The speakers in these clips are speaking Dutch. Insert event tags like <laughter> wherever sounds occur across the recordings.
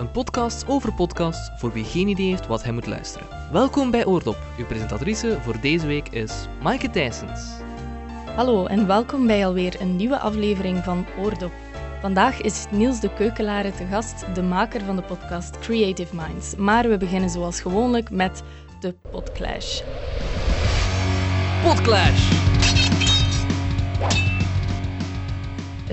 een podcast over podcasts voor wie geen idee heeft wat hij moet luisteren. Welkom bij Oordop. Uw presentatrice voor deze week is Maaike Thijsens. Hallo en welkom bij alweer een nieuwe aflevering van Oordop. Vandaag is Niels de Keukelare te gast, de maker van de podcast Creative Minds. Maar we beginnen zoals gewoonlijk met de Podclash. Podclash!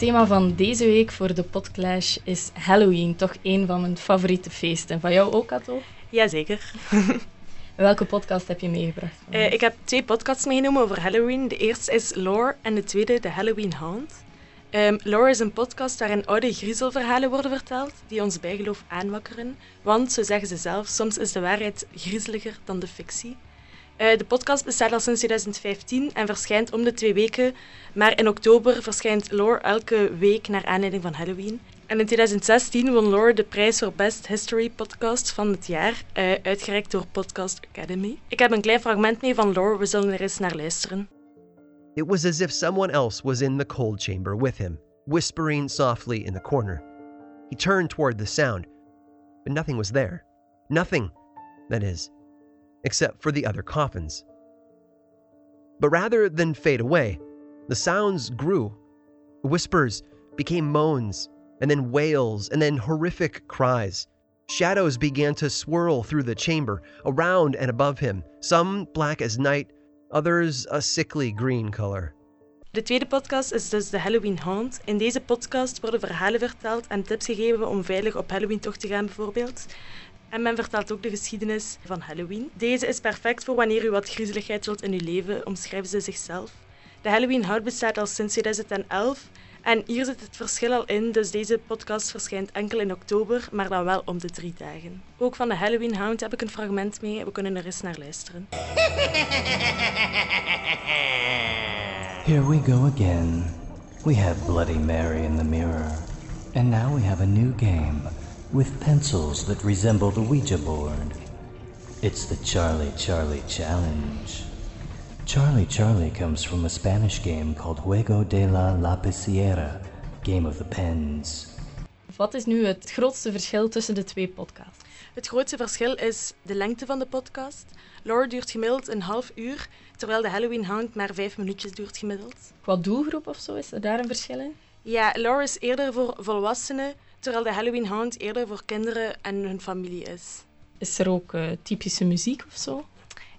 Het thema van deze week voor de Podclash is Halloween, toch een van mijn favoriete feesten. Van jou ook, Atto? Jazeker. <laughs> Welke podcast heb je meegebracht? Uh, ik heb twee podcasts meegenomen over Halloween. De eerste is Lore en de tweede de Halloween Hound. Um, Lore is een podcast waarin oude griezelverhalen worden verteld die ons bijgeloof aanwakkeren. Want, zo zeggen ze zelf, soms is de waarheid griezeliger dan de fictie. Uh, de podcast bestaat al sinds 2015 en verschijnt om de twee weken. Maar in oktober verschijnt Lore elke week naar aanleiding van Halloween. En in 2016 won Lore de prijs voor Best History Podcast van het jaar, uh, uitgereikt door Podcast Academy. Ik heb een klein fragment mee van Lore, we zullen er eens naar luisteren. It was as if someone else was in the cold chamber with him, whispering softly in the corner. He turned toward the sound, but nothing was there. Nothing, that is, except for the other coffins. But rather than fade away, the sounds grew. Whispers became moans, and then wails, and then horrific cries. Shadows began to swirl through the chamber, around and above him, some black as night, others a sickly green color. De tweede podcast is dus de Halloween Haunt. In deze podcast worden verhalen verteld en tips gegeven om veilig op Halloween-tocht te gaan, bijvoorbeeld. En men vertelt ook de geschiedenis van Halloween. Deze is perfect voor wanneer u wat griezeligheid wilt in uw leven, omschrijven ze zichzelf. De Halloween Hout bestaat al sinds 2011 en hier zit het verschil al in, dus deze podcast verschijnt enkel in oktober, maar dan wel om de drie dagen. Ook van de Halloween Hound heb ik een fragment mee, we kunnen er eens naar luisteren. <laughs> Here we go again. We have Bloody Mary in the mirror. And now we have a new game with pencils that resemble the Ouija board. It's the Charlie Charlie Challenge. Charlie Charlie comes from a Spanish game called Juego de la Lapiciera, Game of the Pens. Wat is nu het grootste verschil tussen de twee podcasts? Het grootste verschil is de lengte van de podcast. Lore duurt gemiddeld een half uur, terwijl de Halloween Hound maar vijf minuutjes duurt gemiddeld. Qua doelgroep of zo, is er daar een verschil in? Ja, Lore is eerder voor volwassenen, terwijl de Halloween Hound eerder voor kinderen en hun familie is. Is er ook uh, typische muziek of zo?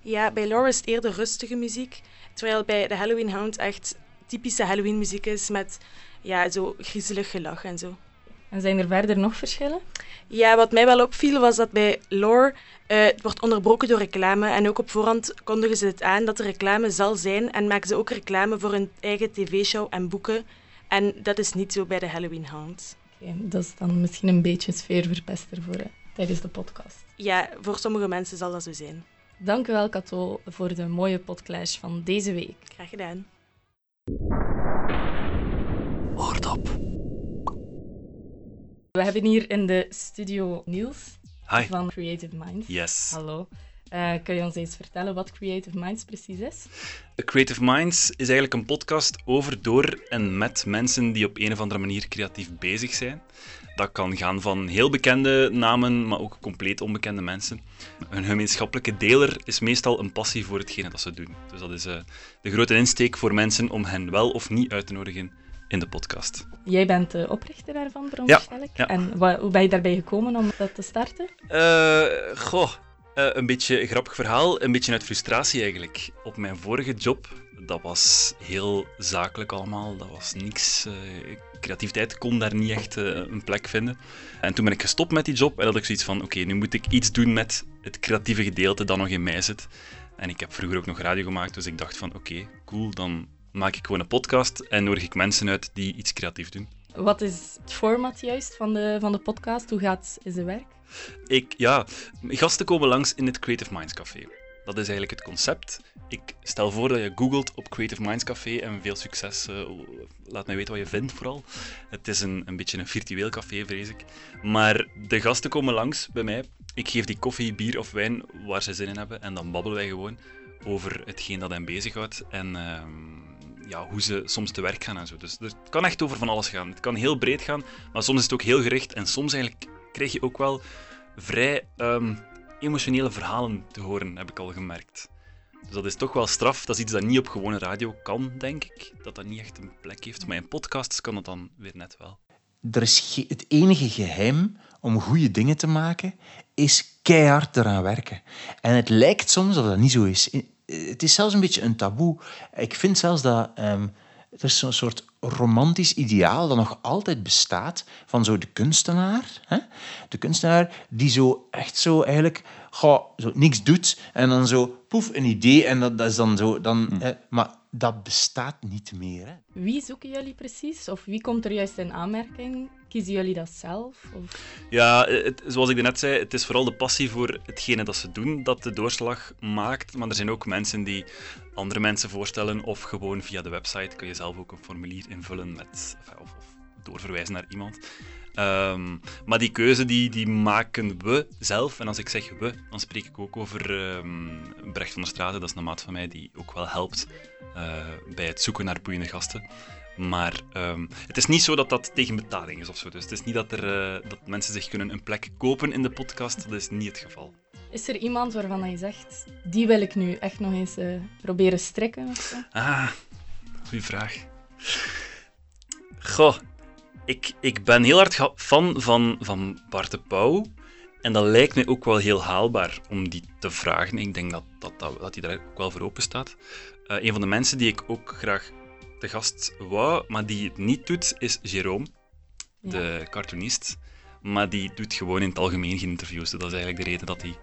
Ja, bij Lore is het eerder rustige muziek, terwijl bij de Halloween Hound echt typische Halloween muziek is met ja, zo griezelig gelach en zo. En zijn er verder nog verschillen? Ja, wat mij wel opviel was dat bij Lore uh, het wordt onderbroken door reclame. En ook op voorhand kondigen ze het aan dat er reclame zal zijn. En maken ze ook reclame voor hun eigen tv-show en boeken. En dat is niet zo bij de Halloween Hound. Okay, dat is dan misschien een beetje sfeerverpester voor uh, tijdens de podcast. Ja, voor sommige mensen zal dat zo zijn. Dank u wel, Kato, voor de mooie podclash van deze week. Graag gedaan. Oordop. We hebben hier in de studio Niels Hi. van Creative Minds. Yes. Hallo. Uh, kun je ons eens vertellen wat Creative Minds precies is? Creative Minds is eigenlijk een podcast over, door en met mensen die op een of andere manier creatief bezig zijn. Dat kan gaan van heel bekende namen, maar ook compleet onbekende mensen. Een gemeenschappelijke deler is meestal een passie voor hetgene dat ze doen. Dus dat is uh, de grote insteek voor mensen om hen wel of niet uit te nodigen in de podcast. Jij bent de oprichter daarvan, veronderstel ik. Ja, ja. En wat, hoe ben je daarbij gekomen om dat te starten? Uh, goh, uh, een beetje een grappig verhaal, een beetje uit frustratie eigenlijk. Op mijn vorige job, dat was heel zakelijk allemaal, dat was niks. Uh, creativiteit kon daar niet echt uh, een plek vinden. En toen ben ik gestopt met die job en had ik zoiets van, oké, nu moet ik iets doen met het creatieve gedeelte dat nog in mij zit. En ik heb vroeger ook nog radio gemaakt, dus ik dacht van, oké, cool, dan maak ik gewoon een podcast en nodig ik mensen uit die iets creatief doen. Wat is het format juist van de, van de podcast? Hoe gaat het werk? Ik, ja, gasten komen langs in het Creative Minds Café. Dat is eigenlijk het concept. Ik stel voor dat je googelt op Creative Minds Café en veel succes. Uh, laat mij weten wat je vindt vooral. Het is een, een beetje een virtueel café, vrees ik. Maar de gasten komen langs bij mij. Ik geef die koffie, bier of wijn waar ze zin in hebben. En dan babbelen wij gewoon over hetgeen dat hen bezighoudt. En uh, ja, hoe ze soms te werk gaan en zo. Dus het kan echt over van alles gaan. Het kan heel breed gaan, maar soms is het ook heel gericht en soms eigenlijk krijg je ook wel vrij ehm, emotionele verhalen te horen, heb ik al gemerkt. Dus dat is toch wel straf. Dat is iets dat niet op gewone radio kan, denk ik. Dat dat niet echt een plek heeft. Maar in podcasts kan dat dan weer net wel. Er is het enige geheim om goede dingen te maken, is keihard eraan werken. En het lijkt soms of dat niet zo is. Het is zelfs een beetje een taboe. Ik vind zelfs dat um, er is zo'n soort romantisch ideaal dat nog altijd bestaat van zo de kunstenaar. Hè? De kunstenaar die zo echt zo eigenlijk goh, zo niks doet en dan zo poef een idee en dat, dat is dan zo. Dan, hm. maar dat bestaat niet meer. Hè? Wie zoeken jullie precies? Of wie komt er juist in aanmerking? Kiezen jullie dat zelf? Of? Ja, het, zoals ik net zei, het is vooral de passie voor hetgene dat ze doen dat de doorslag maakt. Maar er zijn ook mensen die andere mensen voorstellen of gewoon via de website kun je zelf ook een formulier invullen met, of, of doorverwijzen naar iemand. Um, maar die keuze die, die maken we zelf. En als ik zeg we, dan spreek ik ook over um, Brecht van der Straten. Dat is een maat van mij die ook wel helpt uh, bij het zoeken naar boeiende gasten. Maar um, het is niet zo dat dat tegen betaling is of zo. Dus het is niet dat, er, uh, dat mensen zich kunnen een plek kopen in de podcast. Dat is niet het geval. Is er iemand waarvan je zegt, die wil ik nu echt nog eens uh, proberen strekken? Of zo? Ah, goede vraag. Goh, ik, ik ben heel hard fan van, van Bart de Pauw. En dat lijkt me ook wel heel haalbaar om die te vragen. Ik denk dat, dat, dat, dat hij daar ook wel voor open staat. Uh, een van de mensen die ik ook graag te gast wou, maar die het niet doet, is Jérôme, de cartoonist. Maar die doet gewoon in het algemeen geen interviews. Dus dat is eigenlijk de reden dat hij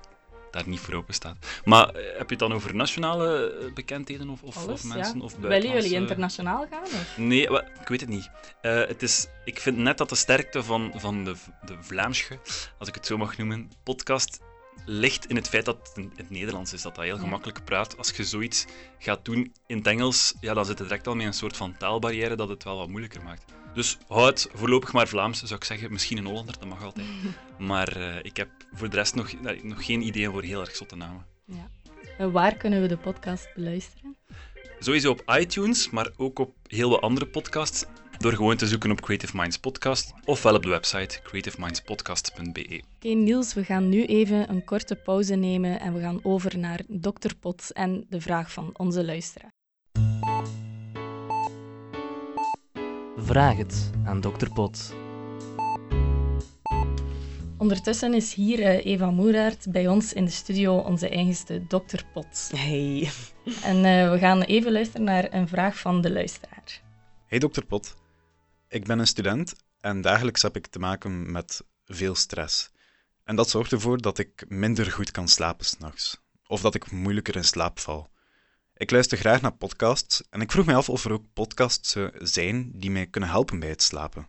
daar niet voor open staat. Maar eh, heb je het dan over nationale eh, bekendheden of, of, of mensen? Ja. Of Willen jullie internationaal gaan? Of? Nee, ik weet het niet. Uh, het is, ik vind net dat de sterkte van, van de, de Vlaamsche, als ik het zo mag noemen, podcast ligt in het feit dat het in het Nederlands is. Dat dat heel gemakkelijk praat. Als je zoiets gaat doen in het Engels, ja, dan zit het direct al met een soort van taalbarrière dat het wel wat moeilijker maakt. Dus houd voorlopig maar Vlaams, zou ik zeggen. Misschien een Hollander, dat mag altijd. <laughs> Maar uh, ik heb voor de rest nog, nog geen ideeën voor heel erg zotte namen. Ja. En waar kunnen we de podcast beluisteren? Sowieso op iTunes, maar ook op heel wat andere podcasts. Door gewoon te zoeken op Creative Minds Podcast ofwel op de website creativemindspodcast.be. Oké Niels, we gaan nu even een korte pauze nemen en we gaan over naar Dr. Pot en de vraag van onze luisteraar. Vraag het aan Dr. Pot. Ondertussen is hier uh, Eva Moeraert bij ons in de studio, onze eigenste Dr. Pot. Hey. En uh, we gaan even luisteren naar een vraag van de luisteraar. Hey Dr. Pot. Ik ben een student en dagelijks heb ik te maken met veel stress. En dat zorgt ervoor dat ik minder goed kan slapen s'nachts. Of dat ik moeilijker in slaap val. Ik luister graag naar podcasts en ik vroeg me af of er ook podcasts zijn die mij kunnen helpen bij het slapen.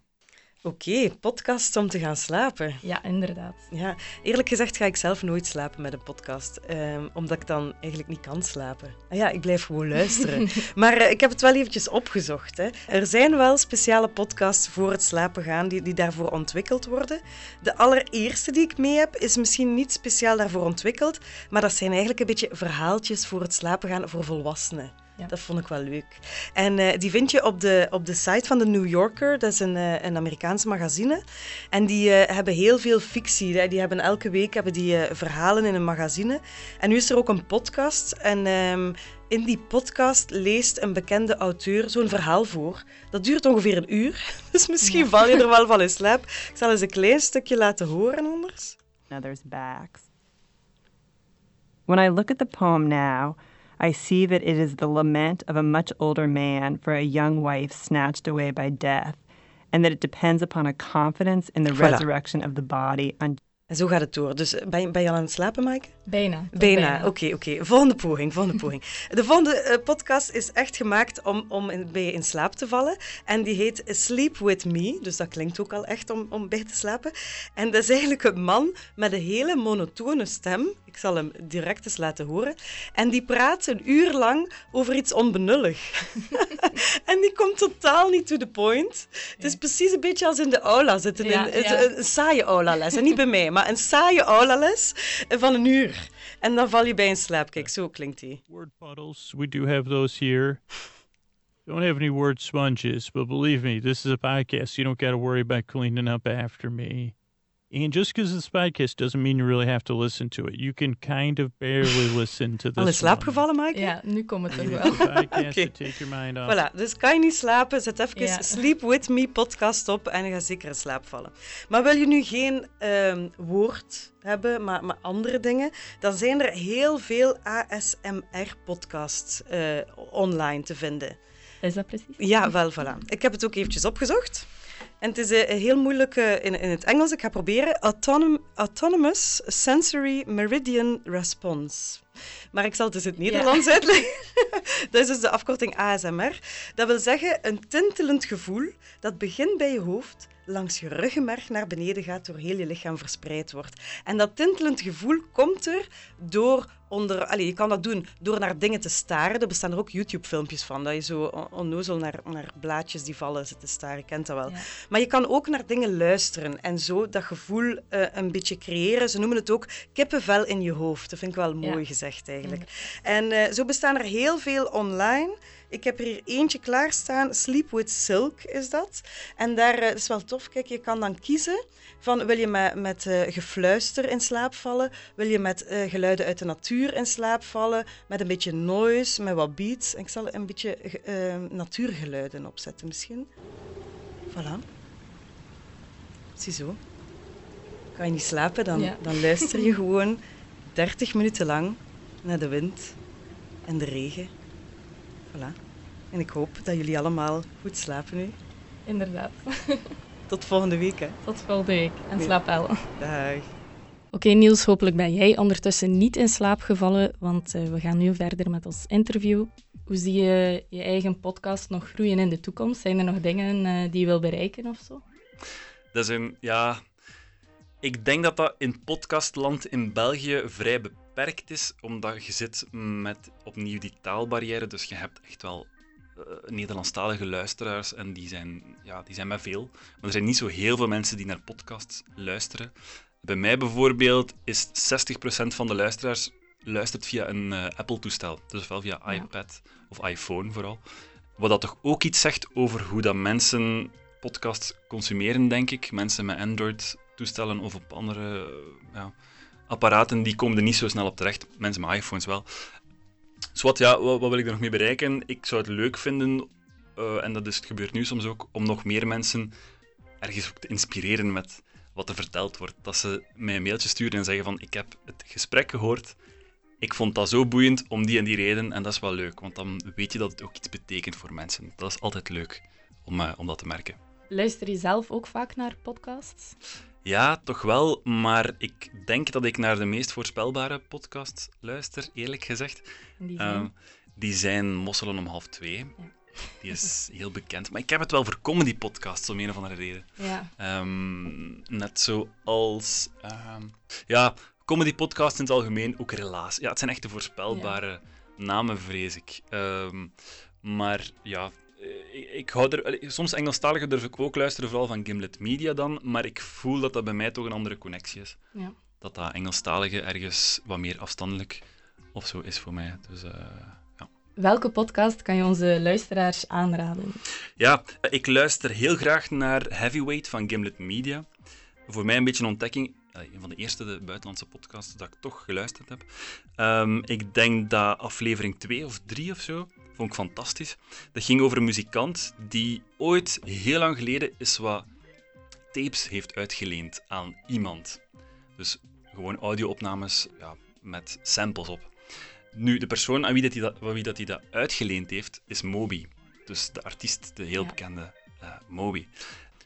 Oké, okay, podcast om te gaan slapen. Ja, inderdaad. Ja, eerlijk gezegd ga ik zelf nooit slapen met een podcast, ehm, omdat ik dan eigenlijk niet kan slapen. Ah ja, ik blijf gewoon luisteren. <laughs> maar uh, ik heb het wel eventjes opgezocht. Hè. Er zijn wel speciale podcasts voor het slapen gaan die, die daarvoor ontwikkeld worden. De allereerste die ik mee heb is misschien niet speciaal daarvoor ontwikkeld, maar dat zijn eigenlijk een beetje verhaaltjes voor het slapen gaan voor volwassenen. Ja. Dat vond ik wel leuk. En uh, die vind je op de, op de site van de New Yorker. Dat is een, uh, een Amerikaanse magazine. En die uh, hebben heel veel fictie. Die hebben elke week hebben die, verhalen in een magazine. En nu is er ook een podcast. En um, in die podcast leest een bekende auteur zo'n verhaal voor. Dat duurt ongeveer een uur. <laughs> Dus misschien ja. val je er wel van in slaap. Ik zal eens een klein stukje laten horen anders. Now there's backs. When I look at the poem now... I see that it is the lament of a much older man for a young wife snatched away by death, and that it depends upon a confidence in the voilà. resurrection of the body on zo gaat het door. Dus ben je, ben je al aan het slapen, Mike? Bijna. Bijna, oké, oké. Okay, okay. Volgende poging, volgende poging. <laughs> De volgende uh, podcast is echt gemaakt om, om in, bij je in slaap te vallen. En die heet Sleep With Me. Dus dat klinkt ook al echt om, om bij te slapen. En dat is eigenlijk een man met een hele monotone stem. Ik zal hem direct eens laten horen. En die praat een uur lang over iets onbenullig. <laughs> en die komt totaal niet to the point. Het is precies een beetje als in de aula zitten. Ja, in, ja. Een, een saaie aula-les. En niet bij mij, maar een saaie aula-les van een uur. En dan val je bij in slaap. Kijk, zo klinkt die. Word puddles, we do have those here. Don't have any word sponges, but believe me, this is a podcast. You don't got to worry about cleaning up after me. And just because it's podcast doesn't mean you really have to listen to it. You can kind of barely <laughs> listen to this. Al in slaap gevallen, Maaike? Ja, nu komt het er wel. to <laughs> take your mind off. Voilà, dus kan je niet slapen, zet even Ja. Sleep With Me podcast op en je gaat zeker in slaap vallen. Maar wil je nu geen ehm, woord hebben, maar, maar andere dingen, dan zijn er heel veel ASMR-podcasts eh, online te vinden. Is dat precies? Ja, wel, voilà. Ik heb het ook eventjes opgezocht. En het is eh, heel moeilijk eh, in, in het Engels. Ik ga proberen. Autonom- Autonomous Sensory Meridian Response. Maar ik zal het dus in het Nederlands uitleggen. <laughs> dat is dus de afkorting ASMR. Dat wil zeggen een tintelend gevoel dat begint bij je hoofd, langs je ruggenmerg naar beneden gaat, door heel je lichaam verspreid wordt. En dat tintelend gevoel komt er door onder... Allee, je kan dat doen door naar dingen te staren. Er bestaan er ook YouTube-filmpjes van, dat je zo on- onnozel naar, naar blaadjes die vallen zit te staren. Je kent dat wel. Ja. Maar je kan ook naar dingen luisteren en zo dat gevoel eh, een beetje creëren. Ze noemen het ook kippenvel in je hoofd. Dat vind ik wel Ja. mooi gezegd eigenlijk. En eh, zo bestaan er heel veel online. Ik heb er hier eentje klaarstaan. Sleep with Silk is dat. En daar eh, is wel tof. Kijk, je kan dan kiezen van wil je met, met eh, gefluister in slaap vallen? Wil je met geluiden uit de natuur in slaap vallen? Met een beetje noise, met wat beats. En ik zal een beetje natuurgeluiden opzetten misschien. Voilà. Ziezo. Kan je niet slapen, dan, Ja. dan luister je gewoon 30 minuten lang naar de wind en de regen. Voilà. En ik hoop dat jullie allemaal goed slapen nu. Inderdaad. <laughs> Tot volgende week, hè. Tot volgende week. En slaap wel. Dag. Oké, Niels, hopelijk ben jij ondertussen niet in slaap gevallen, want eh, we gaan nu verder met ons interview. Hoe zie je je eigen podcast nog groeien in de toekomst? Zijn er nog dingen eh, die je wil bereiken of zo? Dat is een, ja... Ik denk dat dat in podcastland in België vrij beperkt is, omdat je zit met opnieuw die taalbarrière. Dus je hebt echt wel eh, Nederlandstalige luisteraars en die zijn, ja, die zijn met veel. Maar er zijn niet zo heel veel mensen die naar podcasts luisteren. Bij mij bijvoorbeeld is 60% van de luisteraars luistert via een eh, Apple-toestel. Dus ofwel via Ja. iPad of iPhone vooral. Wat dat toch ook iets zegt over hoe dat mensen podcasts consumeren, denk ik. Mensen met Android-toestellen of op andere ja, apparaten, die komen er niet zo snel op terecht. Mensen met iPhones wel. Dus wat, ja, wat, wil ik er nog mee bereiken? Ik zou het leuk vinden, eh, en dat is, het gebeurt nu soms ook, om nog meer mensen ergens ook te inspireren met wat er verteld wordt. Dat ze mij een mailtje sturen en zeggen van, ik heb het gesprek gehoord, ik vond dat zo boeiend om die en die reden, en dat is wel leuk, want dan weet je dat het ook iets betekent voor mensen. Dat is altijd leuk om, eh, om dat te merken. Luister je zelf ook vaak naar podcasts? Ja, toch wel, maar ik denk dat ik naar de meest voorspelbare podcast luister, eerlijk gezegd. Die zijn? Eh, die zijn Mosselen om half twee. Die is heel bekend. Maar ik heb het wel voor comedy podcasts om een of andere reden. Ja. Ehm, net zoals... ehm ja, comedy podcasts in het algemeen, ook relaas. Ja, het zijn echt de voorspelbare namen, vrees ik. Ehm, maar ja, ik, ik hou er... Soms Engelstalige durf ik ook luisteren, vooral van Gimlet Media dan. Maar ik voel dat dat bij mij toch een andere connectie is. Ja. Dat dat Engelstalige ergens wat meer afstandelijk of zo is voor mij. Dus... eh, Welke podcast kan je onze luisteraars aanraden? Ja, ik luister heel graag naar Heavyweight van Gimlet Media. Voor mij een beetje een ontdekking. eh, Een van de eerste de buitenlandse podcasts dat ik toch geluisterd heb. Ehm, ik denk dat aflevering 2 of 3 of zo, vond ik fantastisch. Dat ging over een muzikant die ooit, heel lang geleden, is wat tapes heeft uitgeleend aan iemand. Dus gewoon audio-opnames ja, met samples op. Nu, de persoon aan wie dat hij dat, wie dat, hij dat uitgeleend heeft, is Moby. Dus de artiest, de heel bekende eh, Moby.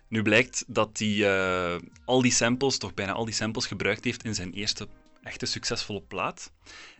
Nu blijkt dat hij eh, al die samples, toch bijna al die samples, gebruikt heeft in zijn eerste echte succesvolle plaat.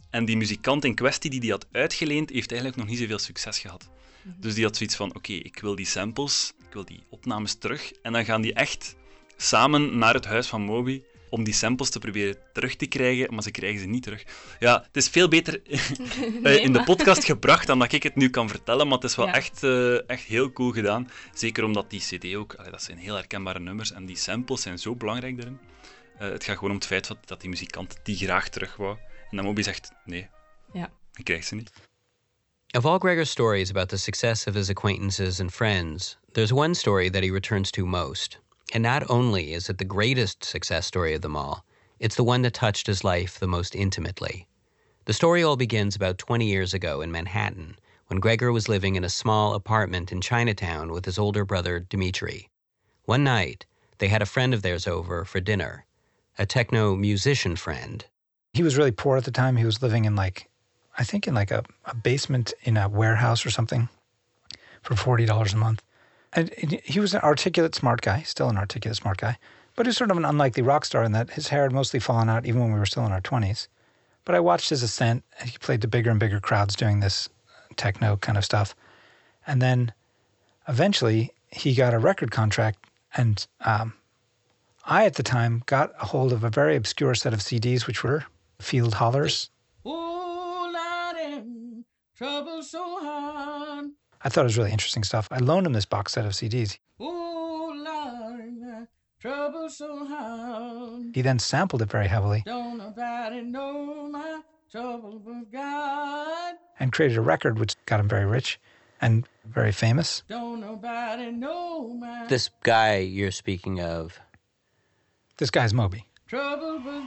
En die muzikant in kwestie die die had uitgeleend, heeft eigenlijk nog niet zoveel succes gehad. Dus die had zoiets van, oké, ik wil die samples, ik wil die opnames terug. En dan gaan die echt samen naar het huis van Moby om die samples te proberen terug te krijgen, maar ze krijgen ze niet terug. Ja, het is veel beter <laughs> eh, in de podcast gebracht dan dat ik het nu kan vertellen, maar het is wel Ja. echt, eh, echt heel cool gedaan. Zeker omdat die cd ook, allee, dat zijn heel herkenbare nummers en die samples zijn zo belangrijk daarin. Eh, het gaat gewoon om het feit dat, dat die muzikant die graag terug wou. En dan Moby zegt, nee, Ja. ik krijg ze niet. Of all Gregor's stories about the success of his acquaintances and friends, there's one story that he returns to most And not only is it the greatest success story of them all, it's the one that touched his life the most intimately. The story all begins about 20 years ago in Manhattan when Gregor was living in a small apartment in Chinatown with his older brother Dmitri. One night, they had a friend of theirs over for dinner, a techno musician friend. He was really poor at the time. He was living in like, I think in like a, a basement in a warehouse or something for $40 a month. And he was an articulate, smart guy, still an articulate, smart guy, but he was sort of an unlikely rock star in that his hair had mostly fallen out even when we were still in our 20s. But I watched his ascent, and he played to bigger and bigger crowds doing this techno kind of stuff. And then eventually he got a record contract, and um, I at the time got a hold of a very obscure set of CDs, which were Field Hollers. trouble so hard. I thought it was really interesting stuff. I loaned him this box set of CDs. Oh, Lord, trouble so hard. He then sampled it very heavily. Don't nobody know my trouble but God. And created a record which got him very rich and very famous. Don't nobody know my This guy you're speaking of. This guy's Moby. Trouble but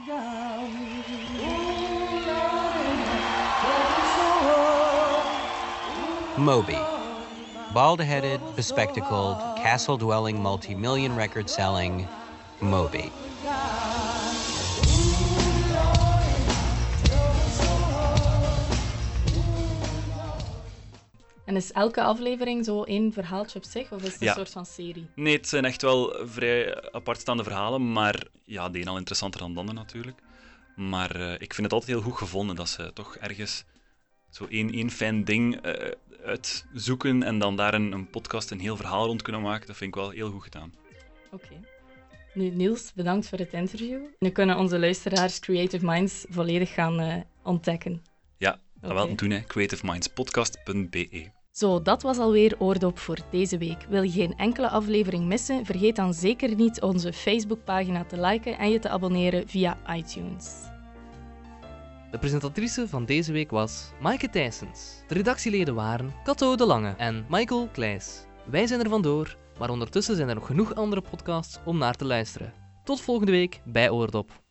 Moby. Bald headed, bespectacled, castle dwelling, multi million record selling Moby. En is elke aflevering zo één verhaaltje op zich, of is het een soort van serie? Nee, het zijn echt wel vrij apartstaande verhalen, maar ja, de een al interessanter dan de ander natuurlijk. Maar uh, ik vind het altijd heel goed gevonden dat ze toch ergens zo één, één fijn ding uh, uitzoeken en dan daar een, een, podcast een heel verhaal rond kunnen maken. Dat vind ik wel heel goed gedaan. Oké. Nu, Niels, bedankt voor het interview. Nu kunnen onze luisteraars Creative Minds volledig gaan uh, ontdekken. Ja, dat okay. wel doen, hè. creativemindspodcast.be. Zo, dat was alweer Oordop voor deze week. Wil je geen enkele aflevering missen? Vergeet dan zeker niet onze Facebookpagina te liken en je te abonneren via iTunes. De presentatrice van deze week was Maaike Thijsens. De redactieleden waren Kato de Lange en Michael Kleijs. Wij zijn er vandoor, maar ondertussen zijn er nog genoeg andere podcasts om naar te luisteren. Tot volgende week bij Oordop.